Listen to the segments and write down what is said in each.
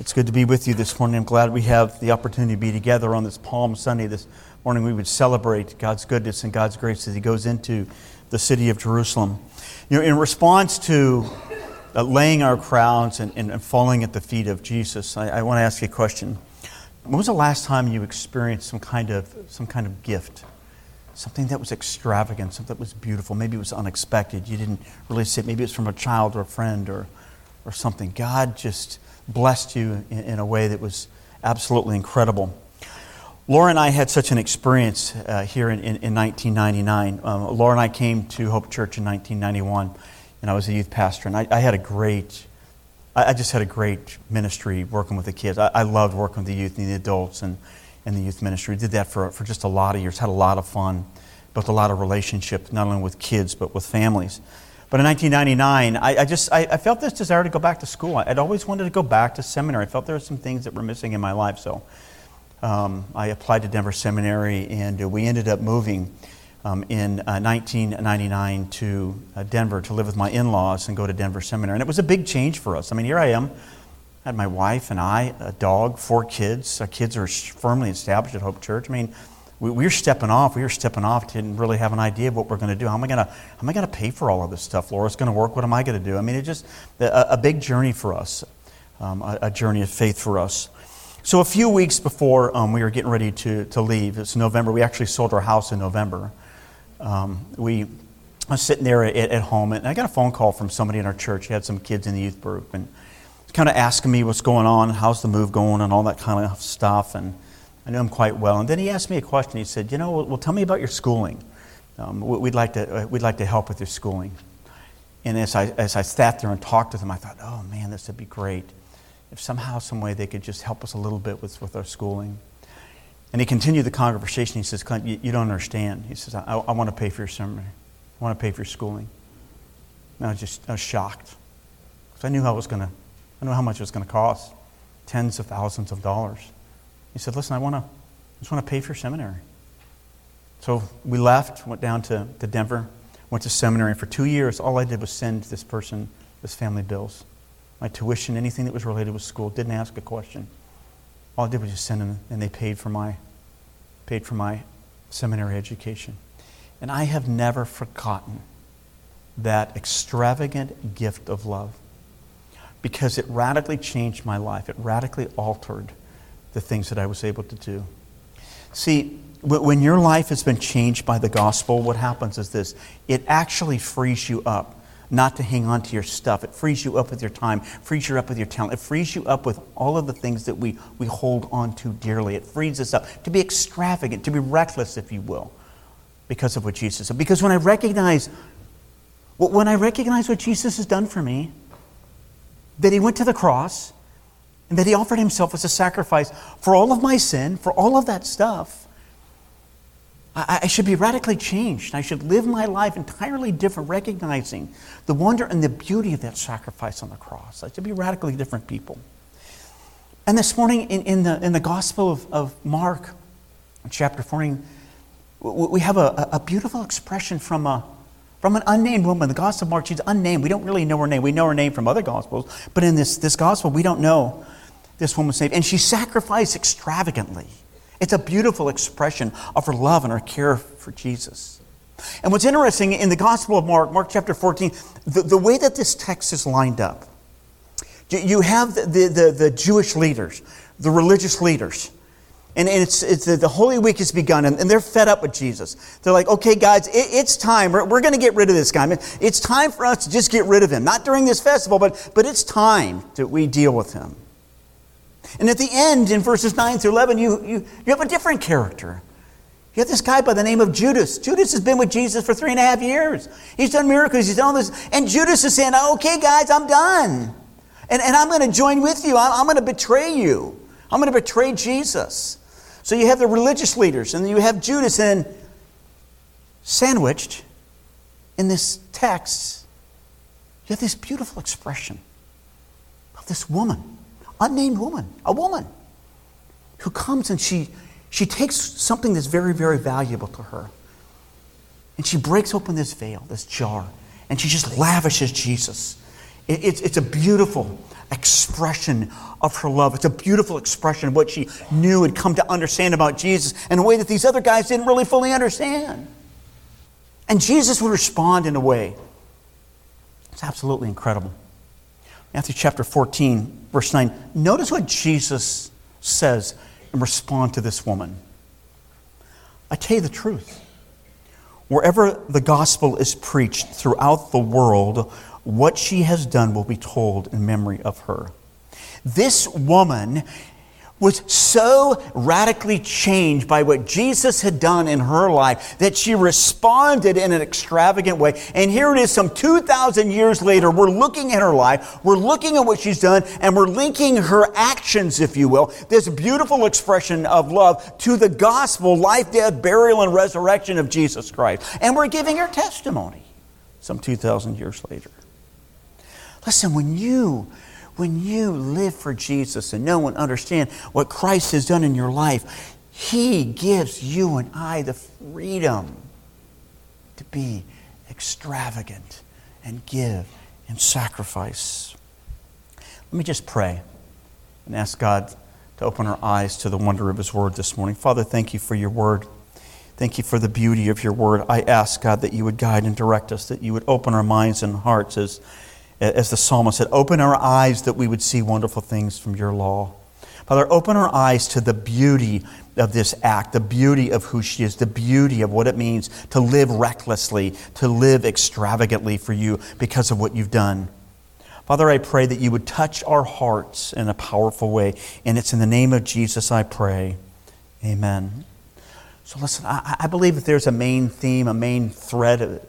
It's good to be with you this morning. I'm glad we have the opportunity to be together on this Palm Sunday. This morning we would celebrate God's goodness and God's grace as He goes into the city of Jerusalem. You know, in response to uh, laying our crowns and, and, and, falling at the feet of Jesus, I, I want to ask you a question. When was the last time you experienced some kind of some kind of gift? Something that was extravagant, something that was beautiful. Maybe it was unexpected. You didn't really see it. Maybe it's from a child or a friend or, or something. God just blessed you in, a way that was absolutely incredible. Laura and I had such an experience uh, here in, in, in 1999. Um, Laura and I came to Hope Church in 1991, and I was a youth pastor, and I, I had a great, I, I, just had a great ministry working with the kids. I, I, loved working with the youth and the adults and, and the youth ministry. Did that for, for just a lot of years, had a lot of fun, built a lot of relationships, not only with kids, but with families. But in 1999, I, I just I, I, felt this desire to go back to school. I'd always wanted to go back to seminary. I felt there were some things that were missing in my life. So um, I applied to Denver Seminary, and uh, we ended up moving um, in uh, 1999 to uh, Denver to live with my in-laws and go to Denver Seminary. And it was a big change for us. I mean, here I am. I had my wife and I, a dog, four kids. Our kids are firmly established at Hope Church. I mean, we, we were stepping off. We were stepping off. Didn't really have an idea of what we're going to do. How am I going to how am I going to pay for all of this stuff? Laura's going to work. What am I going to do? I mean, it's just a, a big journey for us, um, a, a, journey of faith for us. So a few weeks before um, we were getting ready to, to leave, it's November. We actually sold our house in November. Um, we I was sitting there at, at, home, and I got a phone call from somebody in our church. He had some kids in the youth group, and kind of asking me what's going on, how's the move going, and all that kind of stuff. And I knew him quite well. And then he asked me a question. He said, You know, well, tell me about your schooling. Um, we'd, like to, uh, we'd like to help with your schooling. And as I, as I sat there and talked with him, I thought, Oh, man, this would be great. If somehow, some way, they could just help us a little bit with, with our schooling. And he continued the conversation. He says, Clint, you, you don't understand. He says, I, I want to pay for your seminary. I want to pay for your schooling. And I was just I was shocked. Because I knew how it was going to, I knew how much it was going to cost. Tens of thousands of dollars. He said, Listen, I want to I just want to pay for seminary. So we left, went down to, to Denver, went to seminary. And for two years, all I did was send this person this family bills. My tuition, anything that was related with school, didn't ask a question. All I did was just send them, and they paid for my, paid for my seminary education. And I have never forgotten that extravagant gift of love because it radically changed my life. It radically altered the things that I was able to do. See, when your life has been changed by the gospel, what happens is this it actually frees you up not to hang on to your stuff. It frees you up with your time, frees you up with your talent. It frees you up with all of the things that we, we hold on to dearly. It frees us up to be extravagant, to be reckless, if you will, because of what Jesus did. Because when I recognize, when I recognize what Jesus has done for me, that he went to the cross, and that he offered himself as a sacrifice for all of my sin, for all of that stuff, I, I, should be radically changed. I should live my life entirely different, recognizing the wonder and the beauty of that sacrifice on the cross. I should be radically different people. And this morning in, in, the, in the Gospel of, of Mark, chapter 14, we have a, a beautiful expression from a, from an unnamed woman. The Gospel of Mark, she's unnamed. We don't really know her name. We know her name from other Gospels, but in this, this Gospel, we don't know this woman saved. And she sacrificed extravagantly. It's a beautiful expression of her love and her care for Jesus. And what's interesting in the Gospel of Mark, Mark chapter 14, the, the way that this text is lined up, you have the, the, the Jewish leaders, the religious leaders. And it's, it's the, the Holy Week has begun, and, and, they're fed up with Jesus. They're like, okay, guys, it, it's time. We're, we're going to get rid of this guy. It's time for us to just get rid of him. Not during this festival, but, but it's time that we deal with him. And at the end, in verses 9 through 11, you, you, you have a different character. You have this guy by the name of Judas. Judas has been with Jesus for three and a half years. He's done miracles, he's done all this. And Judas is saying, okay, guys, I'm done. And, and I'm going to join with you. I'm, I'm going to betray you. I'm going to betray Jesus. So you have the religious leaders, and you have Judas, and sandwiched in this text, you have this beautiful expression of this woman unnamed woman, a woman, who comes and she, she takes something that's very, very valuable to her. And she breaks open this veil, this jar, and she just lavishes Jesus. It, it's, it's a beautiful expression of her love. It's a beautiful expression of what she knew and come to understand about Jesus in a way that these other guys didn't really fully understand. And Jesus would respond in a way. It's absolutely incredible. Matthew chapter 14, verse 9. Notice what Jesus says in response to this woman. I tell you the truth. Wherever the gospel is preached throughout the world, what she has done will be told in memory of her. This woman was so radically changed by what Jesus had done in her life that she responded in an extravagant way. And here it is, some 2,000 years later, we're looking at her life, we're looking at what she's done, and we're linking her actions, if you will, this beautiful expression of love to the gospel, life, death, burial, and resurrection of Jesus Christ. And we're giving her testimony some 2,000 years later. Listen, when you when you live for Jesus and know and understand what Christ has done in your life, He gives you and I the freedom to be extravagant and give and sacrifice. Let me just pray and ask God to open our eyes to the wonder of His Word this morning. Father, thank you for your Word. Thank you for the beauty of your Word. I ask, God, that you would guide and direct us, that you would open our minds and hearts as as the psalmist said, open our eyes that we would see wonderful things from your law. Father, open our eyes to the beauty of this act, the beauty of who she is, the beauty of what it means to live recklessly, to live extravagantly for you because of what you've done. Father, I pray that you would touch our hearts in a powerful way. And it's in the name of Jesus I pray. Amen. So listen, I, I believe that there's a main theme, a main thread of,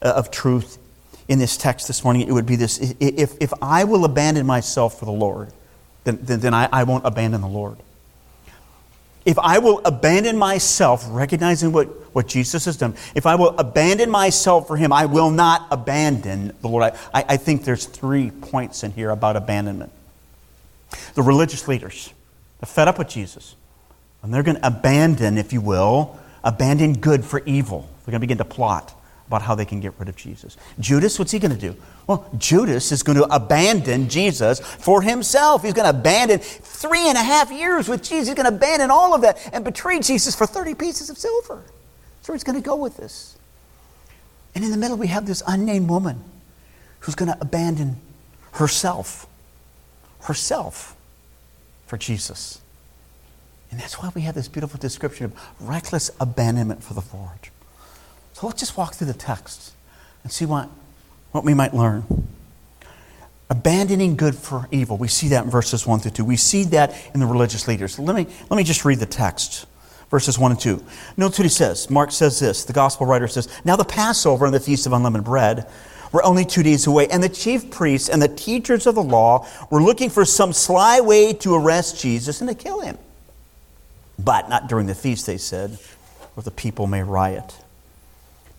of truth in this text this morning, it would be this if, if I will abandon myself for the Lord, then, then, then I, I won't abandon the Lord. If I will abandon myself, recognizing what, what Jesus has done, if I will abandon myself for Him, I will not abandon the Lord. I, I think there's three points in here about abandonment. The religious leaders, they're fed up with Jesus, and they're going to abandon, if you will, abandon good for evil. They're going to begin to plot about how they can get rid of Jesus. Judas, what's he going to do? Well, Judas is going to abandon Jesus for himself. He's going to abandon three and a half years with Jesus. He's going to abandon all of that and betray Jesus for 30 pieces of silver. So he's going to go with this. And in the middle, we have this unnamed woman who's going to abandon herself, herself for Jesus. And that's why we have this beautiful description of reckless abandonment for the Lord. So let's just walk through the text and see what, what we might learn. Abandoning good for evil. We see that in verses 1 through 2. We see that in the religious leaders. Let me, let me just read the text, verses 1 and 2. Notice what he says. Mark says this. The gospel writer says, Now the Passover and the Feast of Unleavened Bread were only two days away, and the chief priests and the teachers of the law were looking for some sly way to arrest Jesus and to kill him. But not during the feast, they said, or the people may riot.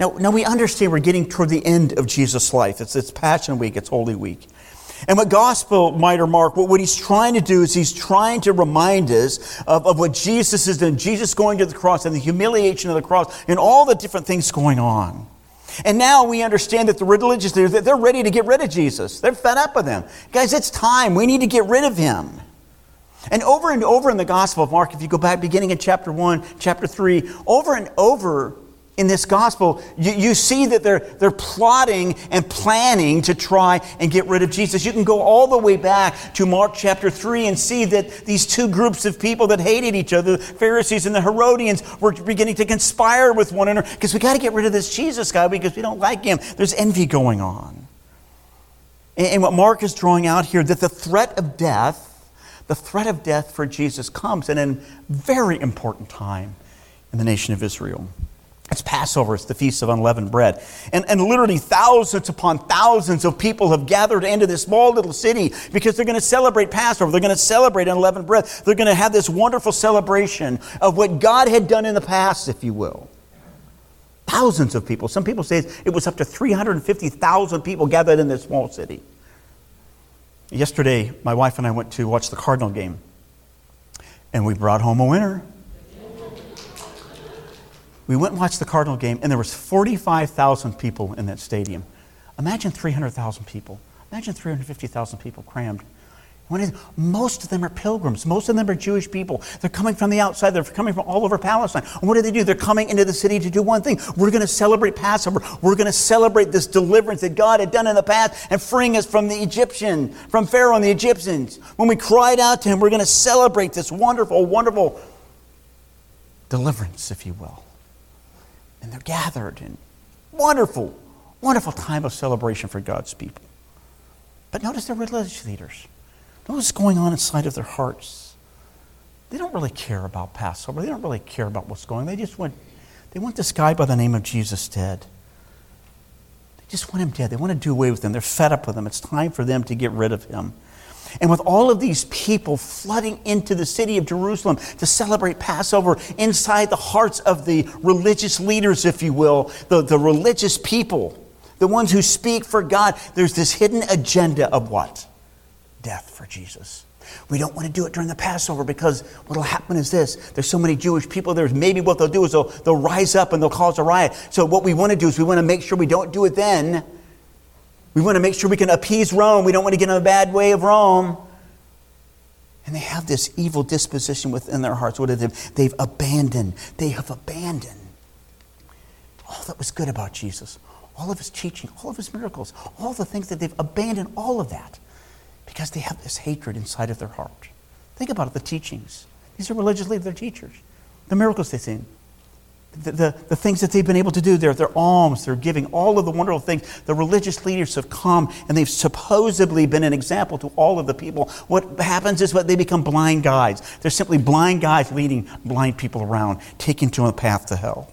Now, now we understand we're getting toward the end of Jesus' life. It's, it's Passion Week, it's Holy Week. And what Gospel Writer Mark, what, what he's trying to do is he's trying to remind us of, of what Jesus has done. Jesus going to the cross and the humiliation of the cross and all the different things going on. And now we understand that the religious leaders, they're ready to get rid of Jesus. They're fed up with him. Guys, it's time. We need to get rid of him. And over and over in the Gospel of Mark, if you go back beginning in chapter 1, chapter 3, over and over in this gospel, you, you, see that they're, they're plotting and planning to try and get rid of Jesus. You can go all the way back to Mark chapter 3 and see that these two groups of people that hated each other, the Pharisees and the Herodians, were beginning to conspire with one another because we got to get rid of this Jesus guy because we don't like him. There's envy going on. And, and what Mark is drawing out here that the threat of death, the threat of death for Jesus comes at a very important time in the nation of Israel. It's Passover, it's the Feast of Unleavened Bread. And, and literally thousands upon thousands of people have gathered into this small little city because they're going to celebrate Passover. They're going to celebrate unleavened bread. They're going to have this wonderful celebration of what God had done in the past, if you will. Thousands of people. Some people say it was up to 350,000 people gathered in this small city. Yesterday, my wife and I went to watch the Cardinal game, and we brought home a winner we went and watched the Cardinal game, and there was 45,000 people in that stadium. Imagine 300,000 people. Imagine 350,000 people crammed Most of them are pilgrims. Most of them are Jewish people. They're coming from the outside. They're coming from all over Palestine. And what do they do? They're coming into the city to do one thing. We're going to celebrate Passover. We're going to celebrate this deliverance that God had done in the past and freeing us from the Egyptian, from Pharaoh and the Egyptians. When we cried out to him, we're going to celebrate this wonderful, wonderful deliverance, if you will. And they're gathered in wonderful, wonderful time of celebration for God's people. But notice the religious leaders. Know what's going on inside of their hearts. They don't really care about Passover. They don't really care about what's going on. They just want, they want this guy by the name of Jesus dead. They just want him dead. They want to do away with him. They're fed up with him. It's time for them to get rid of him. And with all of these people flooding into the city of Jerusalem to celebrate Passover inside the hearts of the religious leaders, if you will, the, the religious people, the ones who speak for God, there's this hidden agenda of what? death for Jesus. We don't want to do it during the Passover because what will happen is this. There's so many Jewish people there. Maybe what they'll do is they'll, they'll rise up and they'll cause a riot. So what we want to do is we want to make sure we don't do it then. We want to make sure we can appease Rome. We don't want to get in a bad way of Rome. And they have this evil disposition within their hearts. What they? They've abandoned. They have abandoned all that was good about Jesus, all of his teaching, all of his miracles, all the things that they've abandoned, all of that because they have this hatred inside of their heart. Think about it the teachings. These are religious leaders, they're teachers. The miracles they've seen, the, the, the, things that they've been able to do, their, their alms, their giving, all of the wonderful things. The religious leaders have come and they've supposedly been an example to all of the people. What happens is what they become blind guides. They're simply blind guides leading blind people around, taking to a path to hell.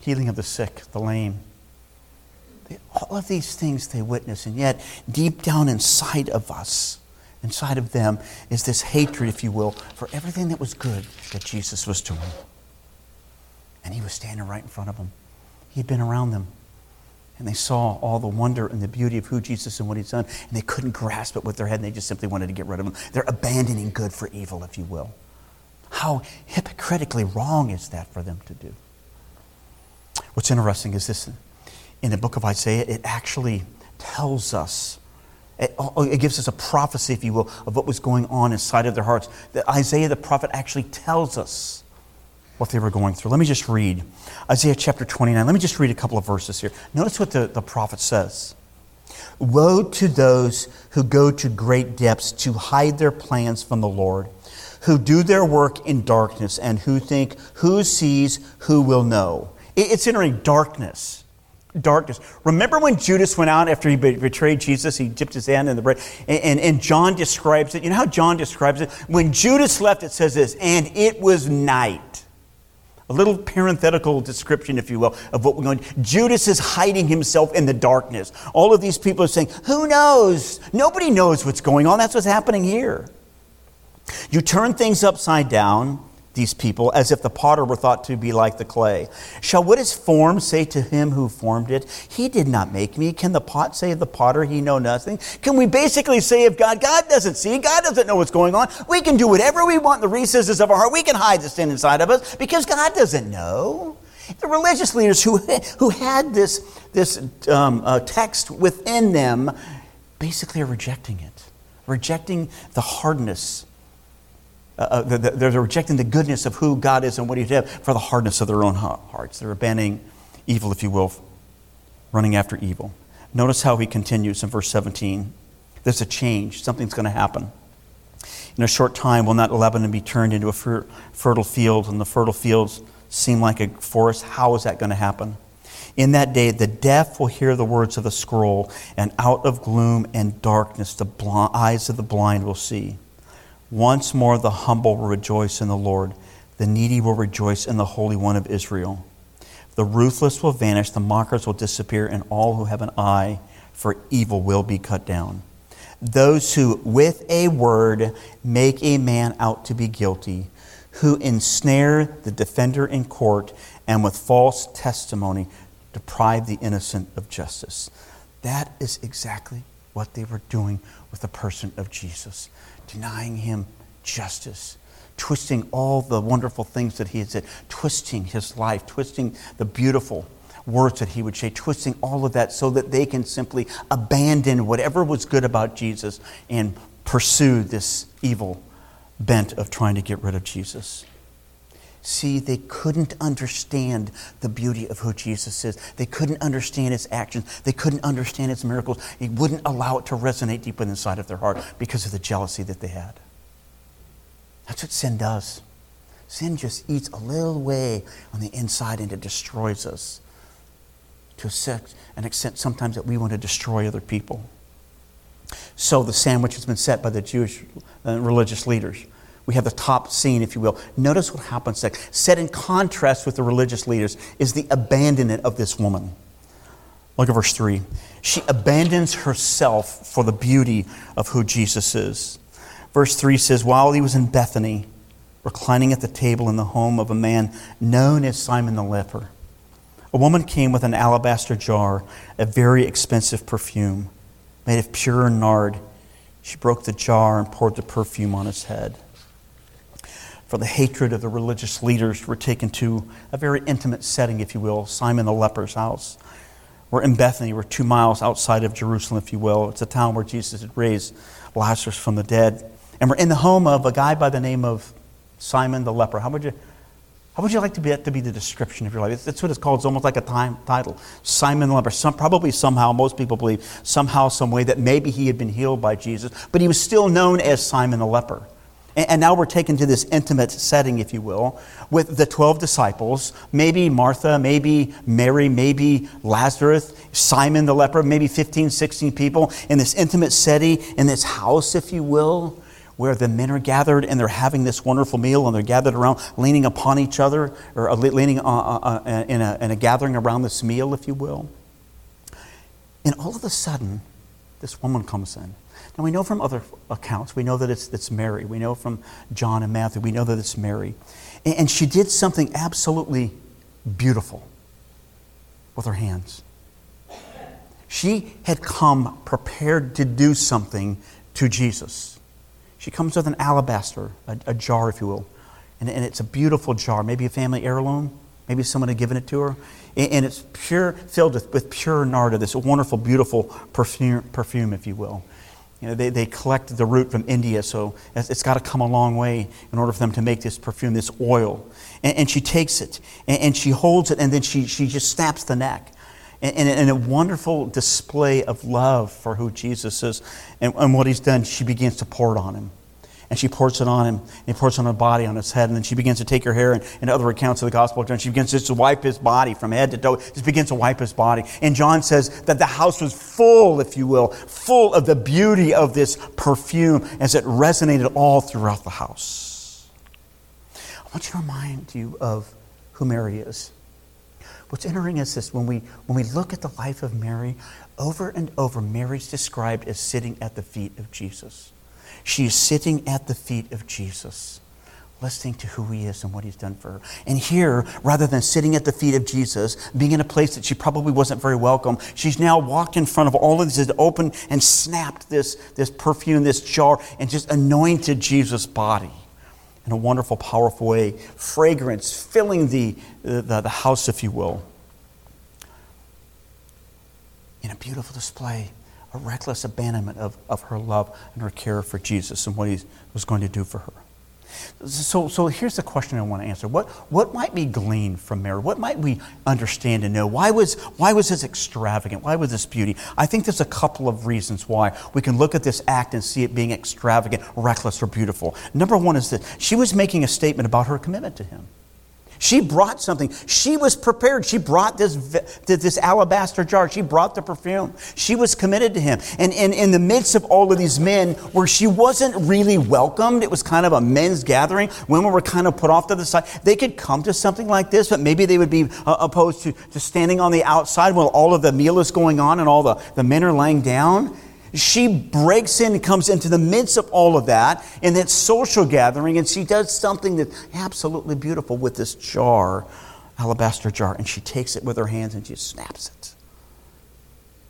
Healing of the sick, the lame, all of these things they witness, and yet deep down inside of us, inside of them, is this hatred, if you will, for everything that was good that Jesus was doing. And he was standing right in front of them. He'd been around them. And they saw all the wonder and the beauty of who Jesus and what he's done, and they couldn't grasp it with their head, and they just simply wanted to get rid of him. They're abandoning good for evil, if you will. How hypocritically wrong is that for them to do? What's interesting is this in the book of Isaiah, it actually tells us, it, oh, it, gives us a prophecy, if you will, of what was going on inside of their hearts. That Isaiah the prophet actually tells us what they were going through. Let me just read Isaiah chapter 29. Let me just read a couple of verses here. Notice what the, the prophet says. Woe to those who go to great depths to hide their plans from the Lord, who do their work in darkness, and who think, who sees, who will know. It's entering darkness darkness. Remember when Judas went out after he betrayed Jesus? He dipped his hand in the bread. And, and, and, John describes it. You know how John describes it? When Judas left, it says this, and it was night. A little parenthetical description, if you will, of what we're going. Judas is hiding himself in the darkness. All of these people are saying, Who knows? Nobody knows what's going on. That's what's happening here. You turn things upside down these people as if the potter were thought to be like the clay. Shall what is formed say to him who formed it, He did not make me? Can the pot say of the potter, He know nothing? Can we basically say of God, God doesn't see, God doesn't know what's going on? We can do whatever we want in the recesses of our heart. We can hide the sin inside of us because God doesn't know. The religious leaders who, who had this, this um, uh, text within them basically are rejecting it, rejecting the hardness uh, uh they're rejecting the goodness of who God is and what He did for the hardness of their own hearts. They're abandoning evil, if you will, running after evil. Notice how he continues in verse 17. There's a change, something's going to happen. In a short time, will not Lebanon be turned into a fer- fertile field, and the fertile fields seem like a forest? How is that going to happen? In that day, the deaf will hear the words of the scroll, and out of gloom and darkness, the bl- eyes of the blind will see. Once more the humble will rejoice in the Lord, the needy will rejoice in the Holy One of Israel. The ruthless will vanish, the mockers will disappear, and all who have an eye for evil will be cut down. Those who, with a word, make a man out to be guilty, who ensnare the defender in court, and with false testimony deprive the innocent of justice. That is exactly what they were doing with the person of Jesus denying him justice, twisting all the wonderful things that he had said, twisting his life, twisting the beautiful. words that he would say, twisting all of that so that they can simply abandon whatever was good about Jesus and pursue this evil bent of trying to get rid of Jesus. See, they couldn't understand the beauty of who Jesus is. They couldn't understand his actions. They couldn't understand his miracles. He wouldn't allow it to resonate deep inside of their heart because of the jealousy that they had. That's what sin does. Sin just eats a little way on the inside and it destroys us to an extent sometimes that we want to destroy other people. So the sandwich has been set by the Jewish uh, religious leaders we have the top scene, if you will. Notice what happens next. Set in contrast with the religious leaders is the abandonment of this woman. Look at verse 3. She abandons herself for the beauty of who Jesus is. Verse 3 says, While he was in Bethany, reclining at the table in the home of a man known as Simon the leper, a woman came with an alabaster jar, a very expensive perfume made of pure nard. She broke the jar and poured the perfume on his head for the hatred of the religious leaders, were taken to a very intimate setting, if you will, Simon the leper's house. We're in Bethany, we're two miles outside of Jerusalem, if you will. It's a town where Jesus had raised Lazarus from the dead. And we're in the home of a guy by the name of Simon the leper. How would you, how would you like to be, to be the description of your life? That's what it's called. It's almost like a time, title. Simon the leper. Some, probably somehow, most people believe, somehow, some way that maybe he had been healed by Jesus, but he was still known as Simon the leper. And now we're taken to this intimate setting, if you will, with the 12 disciples, maybe Martha, maybe Mary, maybe Lazarus, Simon the leper, maybe 15, 16 people in this intimate setting, in this house, if you will, where the men are gathered and they're having this wonderful meal and they're gathered around, leaning upon each other, or leaning uh, uh, uh, in a, in a gathering around this meal, if you will. And all of a sudden, this woman comes in. Now, we know from other accounts, we know that it's, it's Mary. We know from John and Matthew, we know that it's Mary. And, and she did something absolutely beautiful with her hands. She had come prepared to do something to Jesus. She comes with an alabaster, a, a jar, if you will. And, and, it's a beautiful jar, maybe a family heirloom. Maybe someone had given it to her. And, it's pure, filled with, with pure nard, this wonderful, beautiful perfume, perfume, if you will. You know, they, they collect the root from India, so it's, got to come a long way in order for them to make this perfume, this oil. And, and she takes it and, and, she holds it, and then she, she just snaps the neck. And, and, a wonderful display of love for who Jesus is and, and what he's done, she begins to pour it on him and she pours it on him, and he pours it on her body, on his head, and then she begins to take her hair, and other accounts of the Gospel of John, she begins to wipe his body from head to toe, just begins to wipe his body. And John says that the house was full, if you will, full of the beauty of this perfume as it resonated all throughout the house. I want you to remind you of who Mary is. What's interesting is this when we, when we look at the life of Mary, over and over, Mary's described as sitting at the feet of Jesus. She is sitting at the feet of Jesus, listening to who he is and what he's done for her. And here, rather than sitting at the feet of Jesus, being in a place that she probably wasn't very welcome, she's now walked in front of all of this, opened and snapped this, this perfume, this jar, and just anointed Jesus' body in a wonderful, powerful way. Fragrance filling the, the, the house, if you will. In a beautiful display a reckless abandonment of, of her love and her care for Jesus and what he was going to do for her. So, so here's the question I want to answer. What, what might we glean from Mary? What might we understand and know? Why was, why was this extravagant? Why was this beauty? I think there's a couple of reasons why we can look at this act and see it being extravagant, reckless, or beautiful. Number one is that she was making a statement about her commitment to him. She brought something. She was prepared. She brought this, this alabaster jar. She brought the perfume. She was committed to him. And, in the midst of all of these men, where she wasn't really welcomed, it was kind of a men's gathering. Women were kind of put off to the side. They could come to something like this, but maybe they would be uh, opposed to, to standing on the outside while all of the meal is going on and all the, the men are laying down she breaks in and comes into the midst of all of that in that social gathering, and she does something that's absolutely beautiful with this jar, alabaster jar, and she takes it with her hands and she snaps it.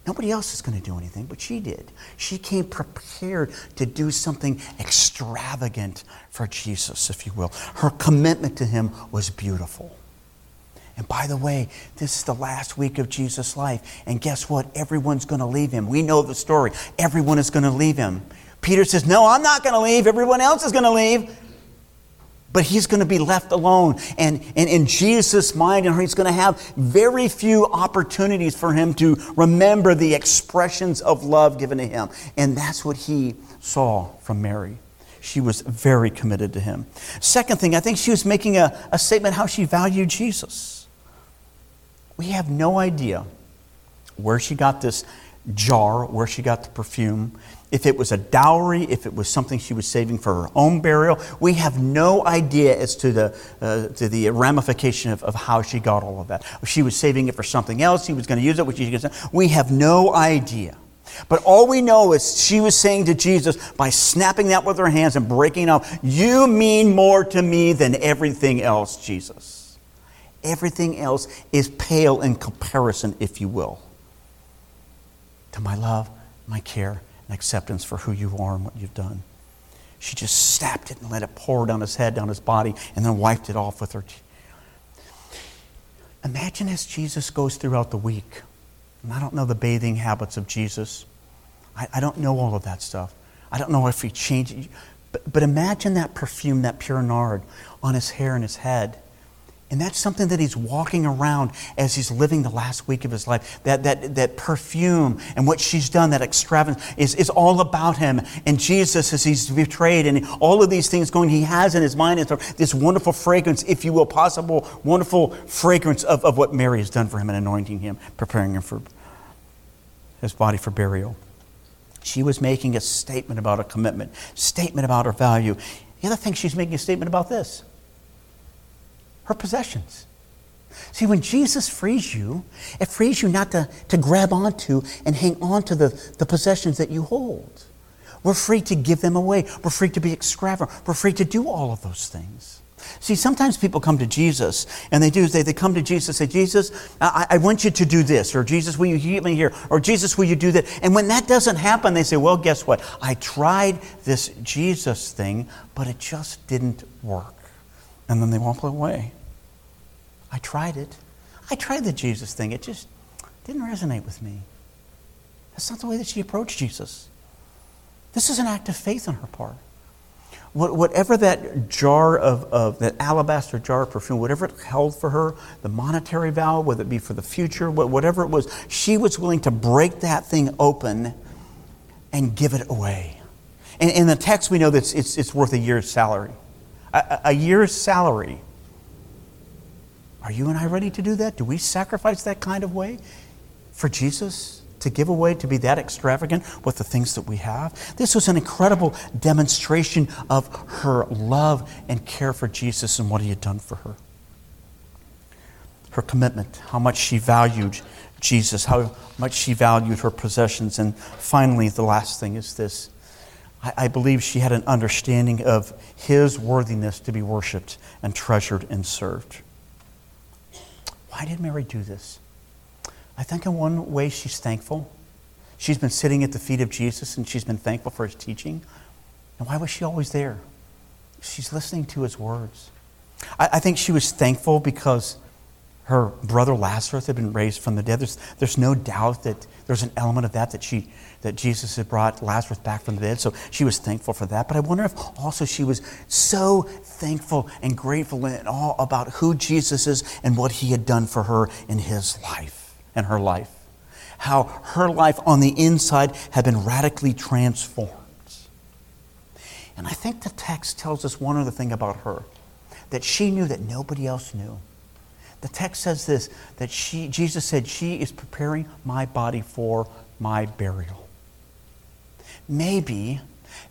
Nobody else is going to do anything, but she did. She came prepared to do something extravagant for Jesus, if you will. Her commitment to him was beautiful. And by the way, this is the last week of Jesus' life. And guess what? Everyone's going to leave him. We know the story. Everyone is going to leave him. Peter says, No, I'm not going to leave. Everyone else is going to leave. But he's going to be left alone. And, and in Jesus' mind, he's going to have very few opportunities for him to remember the expressions of love given to him. And that's what he saw from Mary. She was very committed to him. Second thing, I think she was making a, a statement how she valued Jesus. We have no idea where she got this jar, where she got the perfume, if it was a dowry, if it was something she was saving for her own burial. We have no idea as to the, uh, to the ramification of, of how she got all of that. She was saving it for something else, she was going to use it, which she we have no idea. But all we know is she was saying to Jesus by snapping that with her hands and breaking out, You mean more to me than everything else, Jesus. Everything else is pale in comparison, if you will, to my love, my care, and acceptance for who you are and what you've done. She just snapped it and let it pour down his head, down his body, and then wiped it off with her. Imagine as Jesus goes throughout the week. And I don't know the bathing habits of Jesus. I, I don't know all of that stuff. I don't know if he changed. But, but imagine that perfume, that pure nard, on his hair and his head. And that's something that he's walking around as he's living the last week of his life. That, that, that perfume and what she's done, that extravagance, is, is all about him. And Jesus, as he's betrayed, and all of these things going, he has in his mind this wonderful fragrance, if you will, possible wonderful fragrance of, of what Mary has done for him and anointing him, preparing him for his body for burial. She was making a statement about a commitment, statement about her value. The other thing she's making a statement about this her possessions. See, when Jesus frees you, it frees you not to, to grab onto and hang on to the, the possessions that you hold. We're free to give them away. We're free to be extravagant. We're free to do all of those things. See, sometimes people come to Jesus and they do, they, they come to Jesus and say, Jesus, I, I want you to do this, or Jesus, will you keep me here, or Jesus, will you do that? And when that doesn't happen, they say, Well, guess what? I tried this Jesus thing, but it just didn't work and then they walk away. I tried it. I tried the Jesus thing. It just didn't resonate with me. That's not the way that she approached Jesus. This is an act of faith on her part. Whatever that jar of, of that alabaster jar of perfume, whatever it held for her, the monetary value, whether it be for the future, whatever it was, she was willing to break that thing open and give it away. And in the text, we know that it's, it's worth a year's salary a, a year's salary. Are you and I ready to do that? Do we sacrifice that kind of way for Jesus? To give away, to be that extravagant with the things that we have? This was an incredible demonstration of her love and care for Jesus and what he had done for her. Her commitment, how much she valued Jesus, how much she valued her possessions. And finally, the last thing is this I, believe she had an understanding of his worthiness to be worshiped and treasured and served. Why did Mary do this? I think in one way she's thankful. She's been sitting at the feet of Jesus and she's been thankful for his teaching. And why was she always there? She's listening to his words. I, I think she was thankful because her brother Lazarus had been raised from the dead. There's, there's no doubt that there's an element of that that she that Jesus had brought Lazarus back from the dead. So she was thankful for that. But I wonder if also she was so thankful and grateful and all about who Jesus is and what he had done for her in his life and her life. How her life on the inside had been radically transformed. And I think the text tells us one other thing about her that she knew that nobody else knew. The text says this that she, Jesus said, She is preparing my body for my burial. Maybe,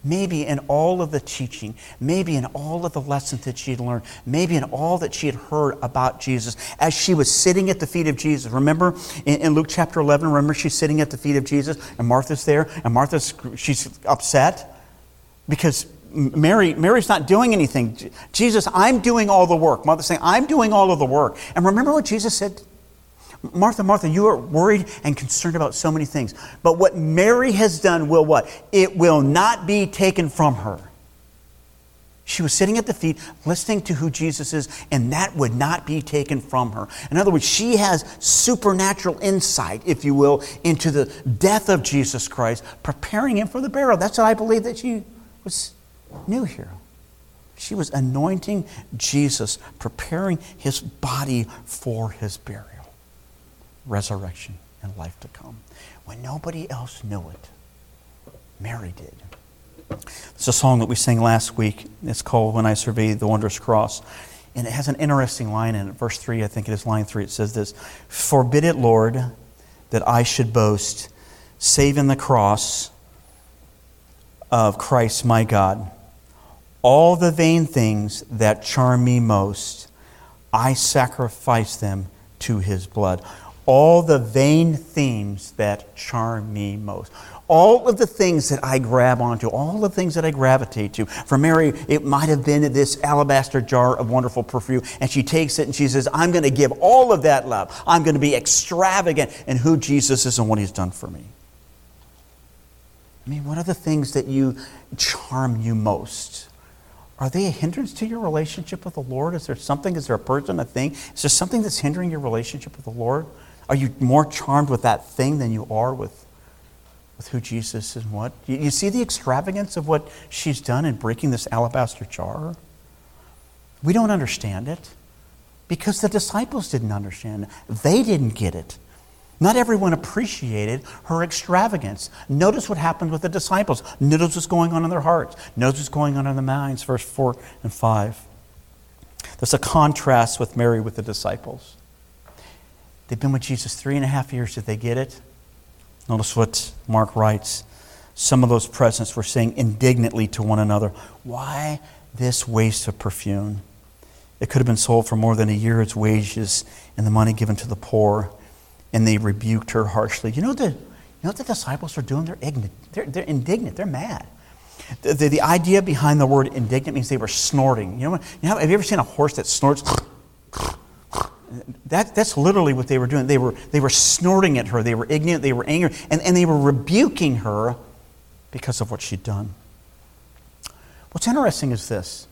maybe in all of the teaching, maybe in all of the lessons that she had learned, maybe in all that she had heard about Jesus, as she was sitting at the feet of Jesus. Remember in, in Luke chapter 11, remember she's sitting at the feet of Jesus and Martha's there, and Martha's, she's upset because Mary, Mary's not doing anything. Jesus, I'm doing all the work. Martha's saying, I'm doing all of the work. And remember what Jesus said Martha, Martha, you are worried and concerned about so many things. But what Mary has done will what? It will not be taken from her. She was sitting at the feet, listening to who Jesus is, and that would not be taken from her. In other words, she has supernatural insight, if you will, into the death of Jesus Christ, preparing him for the burial. That's what I believe that she was new hero. She was anointing Jesus, preparing his body for his burial, resurrection, and life to come. When nobody else knew it, Mary did. It's a song that we sang last week. It's called When I Survey the Wondrous Cross. And it has an interesting line in it. Verse 3, I think it is line 3. It says this Forbid it, Lord, that I should boast, save in the cross of Christ my God. All the vain things that charm me most, I sacrifice them to his blood. All the vain themes that charm me most all of the things that I grab onto, all the things that I gravitate to. For Mary, it might have been this alabaster jar of wonderful perfume, and she takes it and she says, I'm going to give all of that love. I'm going to be extravagant in who Jesus is and what he's done for me. I mean, what are the things that you charm you most? Are they a hindrance to your relationship with the Lord? Is there something, is there a person, a thing? Is there something that's hindering your relationship with the Lord? Are you more charmed with that thing than you are with with who Jesus is and what. You, see the extravagance of what she's done in breaking this alabaster jar? We don't understand it because the disciples didn't understand it. They didn't get it. Not everyone appreciated her extravagance. Notice what happened with the disciples. Notice what's going on in their hearts. Notice what's going on in their minds, verse 4 and 5. There's a contrast with Mary with the disciples. They've been with Jesus three and a half years. Did they get it? Notice what Mark writes. Some of those presents were saying indignantly to one another, Why this waste of perfume? It could have been sold for more than a year's wages and the money given to the poor. And they rebuked her harshly. You know, the, you know what the disciples are doing? They're, ignorant. they're, they're indignant. They're mad. The, the, the, idea behind the word indignant means they were snorting. You know, you know, have you ever seen a horse that snorts? That, that's literally what they were doing. They were, they were snorting at her. They were ignorant. They were angry. And, and they were rebuking her because of what she'd done. What's interesting is this.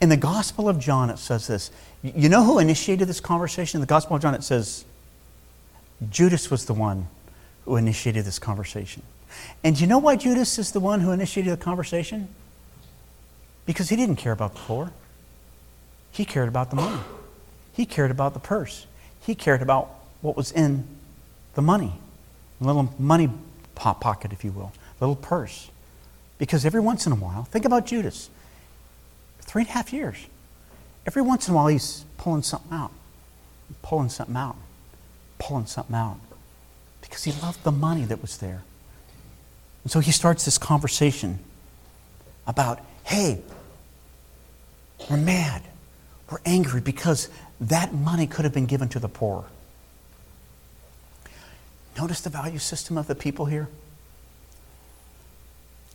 In the Gospel of John, it says this. You know who initiated this conversation? In the Gospel of John, it says Judas was the one who initiated this conversation. And you know why Judas is the one who initiated the conversation? Because he didn't care about the poor, he cared about the money. He cared about the purse. He cared about what was in the money, a little money pocket, if you will, little purse. Because every once in a while, think about Judas. Three and a half years. Every once in a while, he's pulling something out, pulling something out, pulling something out. Because he loved the money that was there. And so he starts this conversation about, hey, we're mad. We're angry because that money could have been given to the poor. Notice the value system of the people here?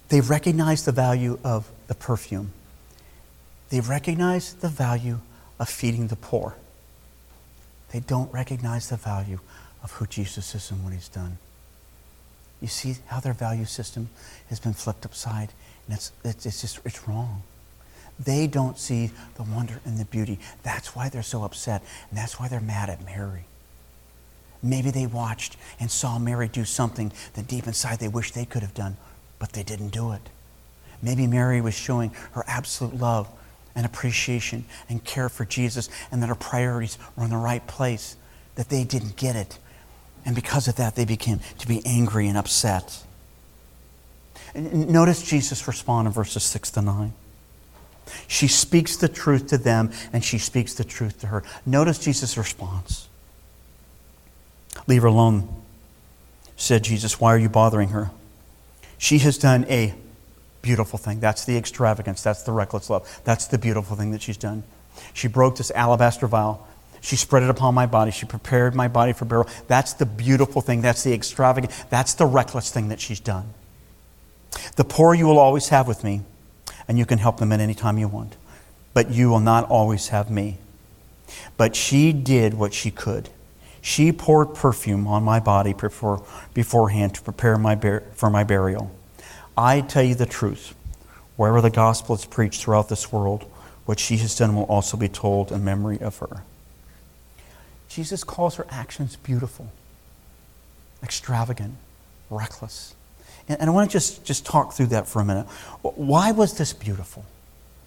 They recognize the value of the perfume. They recognize the value of feeding the poor. They don't recognize the value of who Jesus is and what he's done. You see how their value system has been flipped upside, and it's, it's, it's just it's wrong. They don't see the wonder and the beauty. That's why they're so upset, and that's why they're mad at Mary. Maybe they watched and saw Mary do something that deep inside they wish they could have done, but they didn't do it. Maybe Mary was showing her absolute love and appreciation and care for Jesus, and that her priorities were in the right place, that they didn't get it. And because of that, they became to be angry and upset. Notice Jesus' respond in verses 6 to 9. She speaks the truth to them, and she speaks the truth to her. Notice Jesus' response. Leave her alone, said Jesus. Why are you bothering her? She has done a beautiful thing. That's the extravagance. That's the reckless love. That's the beautiful thing that she's done. She broke this alabaster vial. She spread it upon my body. She prepared my body for burial. That's the beautiful thing. That's the extravagant. That's the reckless thing that she's done. The poor you will always have with me and you can help them at any time you want. But you will not always have me. But she did what she could. She poured perfume on my body before, beforehand to prepare my for my burial. I tell you the truth. Wherever the gospel is preached throughout this world, what she has done will also be told in memory of her. Jesus calls her actions beautiful, extravagant, reckless. And, I want to just, just talk through that for a minute. Why was this beautiful?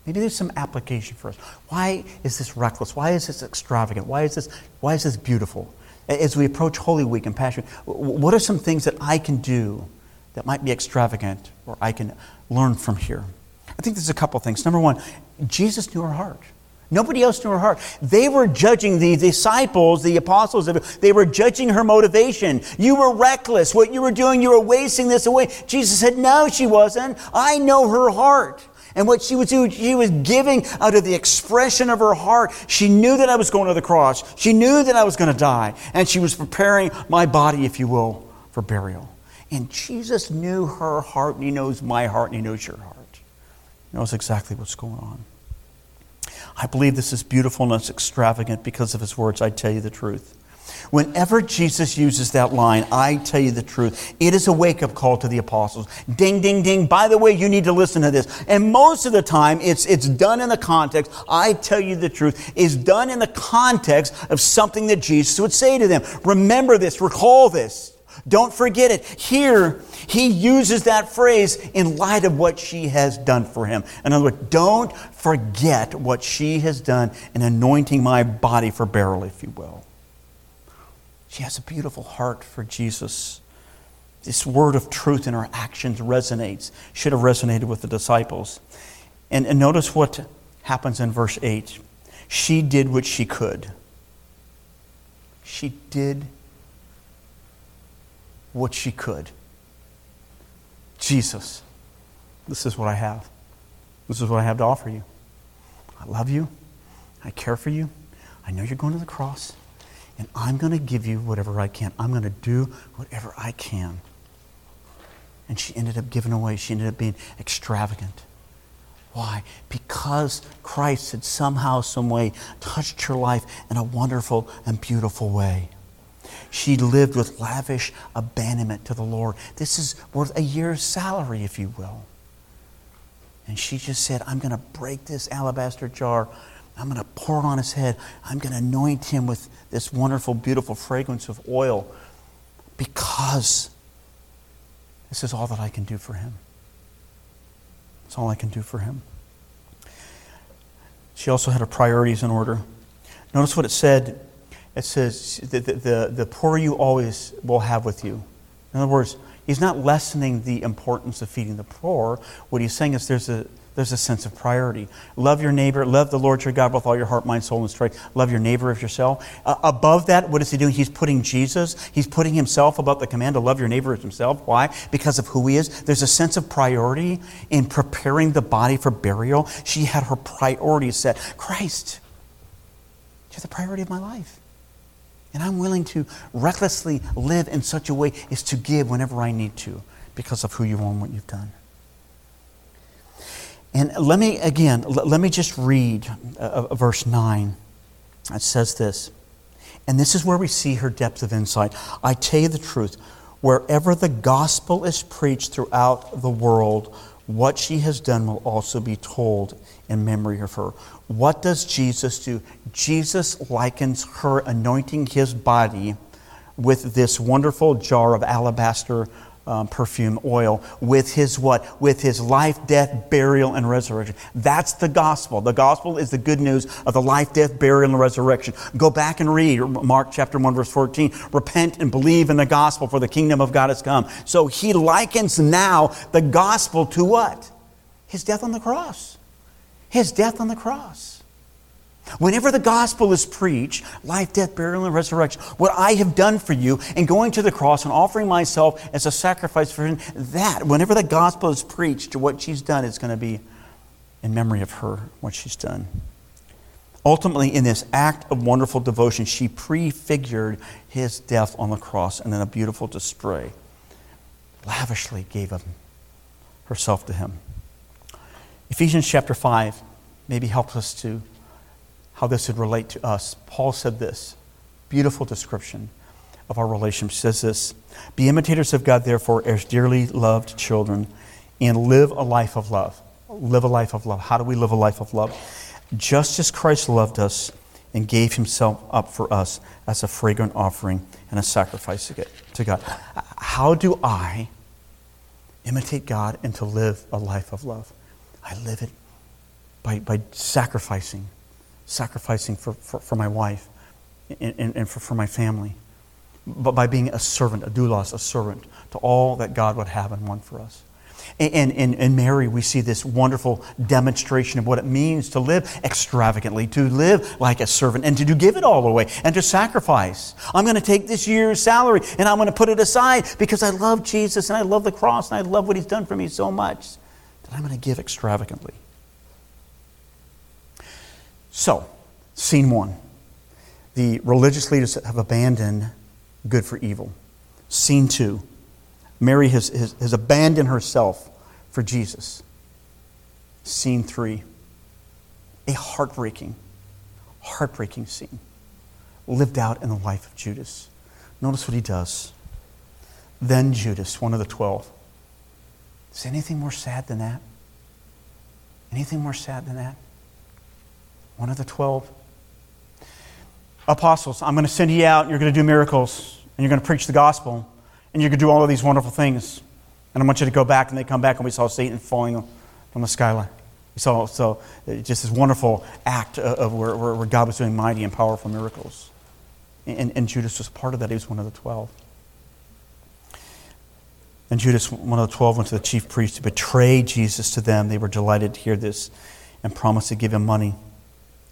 Maybe there's some application for us. Why is this reckless? Why is this extravagant? Why is this, why is this beautiful? As we approach Holy Week and Passion, what are some things that I can do that might be extravagant or I can learn from here? I think there's a couple things. Number one, Jesus knew her heart. Nobody else knew her heart. They were judging the disciples, the apostles, they were judging her motivation. You were reckless. What you were doing, you were wasting this away. Jesus said, No, she wasn't. I know her heart. And what she was doing, she was giving out of the expression of her heart. She knew that I was going to the cross. She knew that I was going to die. And she was preparing my body, if you will, for burial. And Jesus knew her heart, and He knows my heart, and He knows your heart. He knows exactly what's going on. I believe this is beautiful and it's extravagant because of his words. I tell you the truth. Whenever Jesus uses that line, I tell you the truth, it is a wake up call to the apostles. Ding, ding, ding. By the way, you need to listen to this. And most of the time, it's, it's done in the context, I tell you the truth, is done in the context of something that Jesus would say to them. Remember this, recall this. Don't forget it. Here, he uses that phrase in light of what she has done for him. In other words, don't forget what she has done in anointing my body for burial, if you will. She has a beautiful heart for Jesus. This word of truth in her actions resonates, should have resonated with the disciples. And, and notice what happens in verse 8. She did what she could. She did what she could. Jesus, this is what I have. This is what I have to offer you. I love you. I care for you. I know you're going to the cross. And I'm going to give you whatever I can. I'm going to do whatever I can. And she ended up giving away. She ended up being extravagant. Why? Because Christ had somehow, some way touched her life in a wonderful and beautiful way. She lived with lavish abandonment to the Lord. This is worth a year's salary, if you will. And she just said, I'm going to break this alabaster jar. I'm going to pour it on his head. I'm going to anoint him with this wonderful, beautiful fragrance of oil because this is all that I can do for him. It's all I can do for him. She also had her priorities in order. Notice what it said it says, the, the, the poor you always will have with you. In other words, he's not lessening the importance of feeding the poor. What he's saying is there's a, there's a sense of priority. Love your neighbor, love the Lord your God with all your heart, mind, soul, and strength. Love your neighbor as yourself. Uh, above that, what is he doing? He's putting Jesus, he's putting himself above the command to love your neighbor as himself. Why? Because of who he is. There's a sense of priority in preparing the body for burial. She had her priorities set. Christ, you're the priority of my life. And I'm willing to recklessly live in such a way as to give whenever I need to because of who you are and what you've done. And let me, again, let me just read verse 9. It says this. And this is where we see her depth of insight. I tell you the truth, wherever the gospel is preached throughout the world, what she has done will also be told in memory of her. What does Jesus do? Jesus likens her anointing his body with this wonderful jar of alabaster um, perfume oil with his what? With his life, death, burial, and resurrection. That's the gospel. The gospel is the good news of the life, death, burial, and resurrection. Go back and read Mark chapter 1, verse 14. Repent and believe in the gospel, for the kingdom of God has come. So he likens now the gospel to what? His death on the cross. His death on the cross. Whenever the gospel is preached, life, death, burial, and resurrection, what I have done for you and going to the cross and offering myself as a sacrifice for him, that, whenever the gospel is preached, what she's done is going to be in memory of her, what she's done. Ultimately, in this act of wonderful devotion, she prefigured his death on the cross and in a beautiful display, lavishly gave him herself to him. Ephesians chapter 5 maybe helps us to how this would relate to us. Paul said this beautiful description of our relationship. Says this Be imitators of God, therefore, as dearly loved children, and live a life of love. live a life of love. How do we live a life of love? Just as Christ loved us and gave himself up for us as a fragrant offering and a sacrifice to God. How do I imitate God and to live a life of love? I live it by, by sacrificing, sacrificing for, for, for my wife and, and, and for, for my family, but by being a servant, a doulos, a servant to all that God would have and want for us. And in Mary, we see this wonderful demonstration of what it means to live extravagantly, to live like a servant, and to give it all away, and to sacrifice. I'm going to take this year's salary and I'm going to put it aside because I love Jesus and I love the cross and I love what He's done for me so much that I'm going to give extravagantly. So, scene one the religious leaders have abandoned good for evil. Scene two Mary has, has, has abandoned herself for Jesus. Scene three a heartbreaking, heartbreaking scene lived out in the life of Judas. Notice what he does. Then Judas, one of the twelve. Is anything more sad than that? Anything more sad than that? One of the twelve. Apostles, I'm going to send you out, and you're going to do miracles, and you're going to preach the gospel and you're going to do all of these wonderful things. And I want you to go back, and they come back, and we saw Satan falling from the skyline. We saw so just this wonderful act of where, where, God was doing mighty and powerful miracles. And, and Judas was part of that. He was one of the twelve. And Judas, one of the twelve, went to the chief priest to betray Jesus to them. They were delighted to hear this and promised to give him money.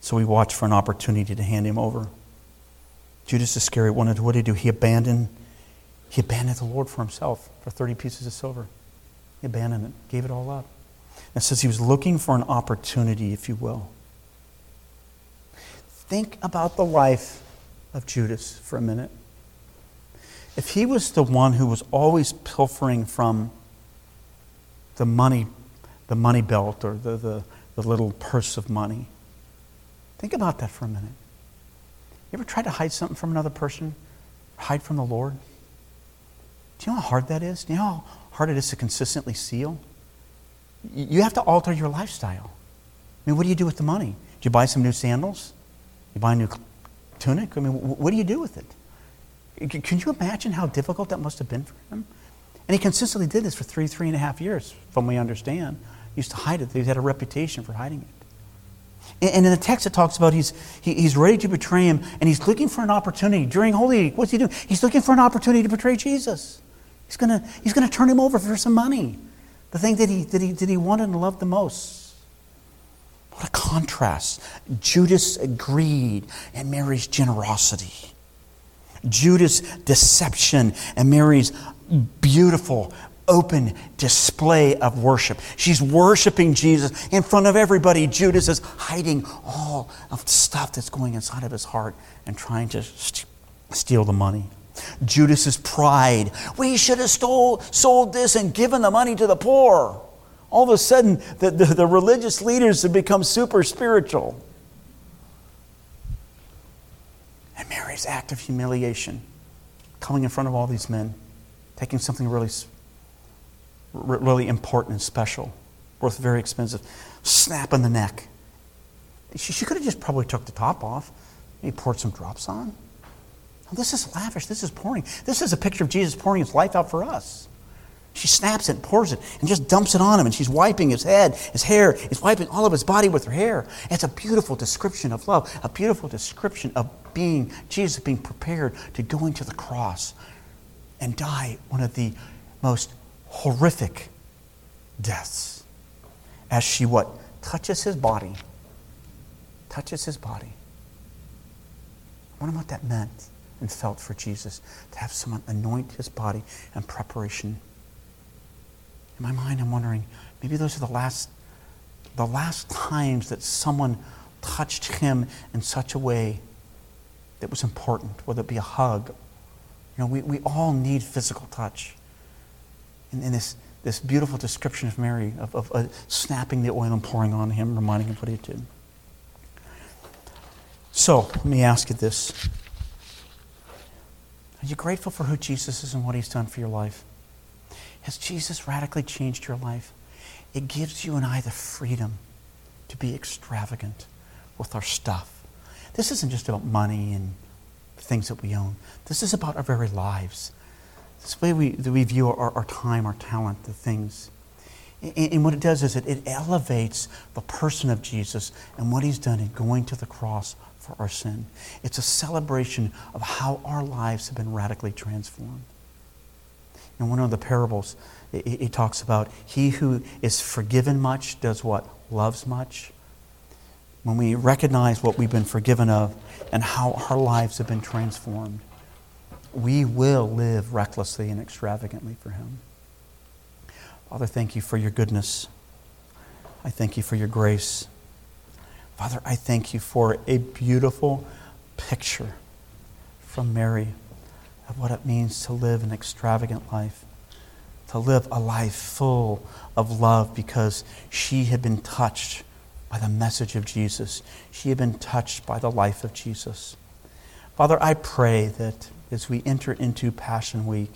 So he watched for an opportunity to hand him over. Judas Iscariot wanted what did he do? He abandoned he abandoned the Lord for himself for 30 pieces of silver. He abandoned it, gave it all up. And says he was looking for an opportunity, if you will. Think about the life of Judas for a minute. If he was the one who was always pilfering from the money, the money belt or the, the, the little purse of money, think about that for a minute. You ever tried to hide something from another person? Hide from the Lord? Do you know how hard that is? Do you know how hard it is to consistently seal? You have to alter your lifestyle. I mean, what do you do with the money? Do you buy some new sandals? You buy a new tunic? I mean, what do you do with it? Can you imagine how difficult that must have been for him? And he consistently did this for three, three and a half years, from what we understand. He used to hide it. He had a reputation for hiding it. And in the text, it talks about he's, he's ready to betray him, and he's looking for an opportunity. During Holy Week, what's he doing? He's looking for an opportunity to betray Jesus. He's going he's gonna turn him over for some money. The thing that he, that, he, that he wanted and loved the most. What a contrast. Judas' greed and Mary's generosity. Judas' deception and Mary's beautiful, open display of worship. She's worshiping Jesus in front of everybody. Judas is hiding all of the stuff that's going inside of his heart and trying to st- steal the money. Judas's pride. We should have stole, sold this and given the money to the poor. All of a sudden, the, the, the religious leaders have become super spiritual. And Mary's act of humiliation, coming in front of all these men, taking something really, really important and special, worth very expensive, snap in the neck. She, she could have just probably took the top off, maybe poured some drops on. This is lavish. This is pouring. This is a picture of Jesus pouring his life out for us. She snaps it, pours it, and just dumps it on him, and she's wiping his head, his hair, is wiping all of his body with her hair. It's a beautiful description of love, a beautiful description of being Jesus being prepared to go into the cross and die one of the most horrific deaths. As she what? Touches his body. Touches his body. I wonder what that meant and felt for Jesus, to have someone anoint his body in preparation. In my mind, I'm wondering maybe those are the last, the last times that someone touched him in such a way that was important, whether it be a hug. You know, we, we all need physical touch. And, in this, this beautiful description of Mary, of, of uh, snapping the oil and pouring on him, reminding him what he did. So, let me ask you this. Are you grateful for who Jesus is and what he's done for your life? Has Jesus radically changed your life? it gives you and I the freedom to be extravagant with our stuff. This isn't just about money and things that we own. This is about our very lives. This way we, that we view our, our time, our talent, the things. And, what it does is it, it elevates the person of Jesus and what he's done in going to the cross for our sin. It's a celebration of how our lives have been radically transformed. In one of the parables, it, it talks about he who is forgiven much does what? Loves much. When we recognize what we've been forgiven of and how our lives have been transformed, we will live recklessly and extravagantly for him. Father, thank you for your goodness. I thank you for your grace. Father, I thank you for a beautiful picture from Mary of what it means to live an extravagant life, to live a life full of love because she had been touched by the message of Jesus. She had been touched by the life of Jesus. Father, I pray that as we enter into Passion Week,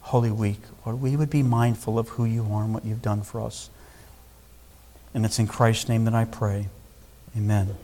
Holy Week, Lord, we would be mindful of who you are and what you've done for us. And it's in Christ's name that I pray. Amen.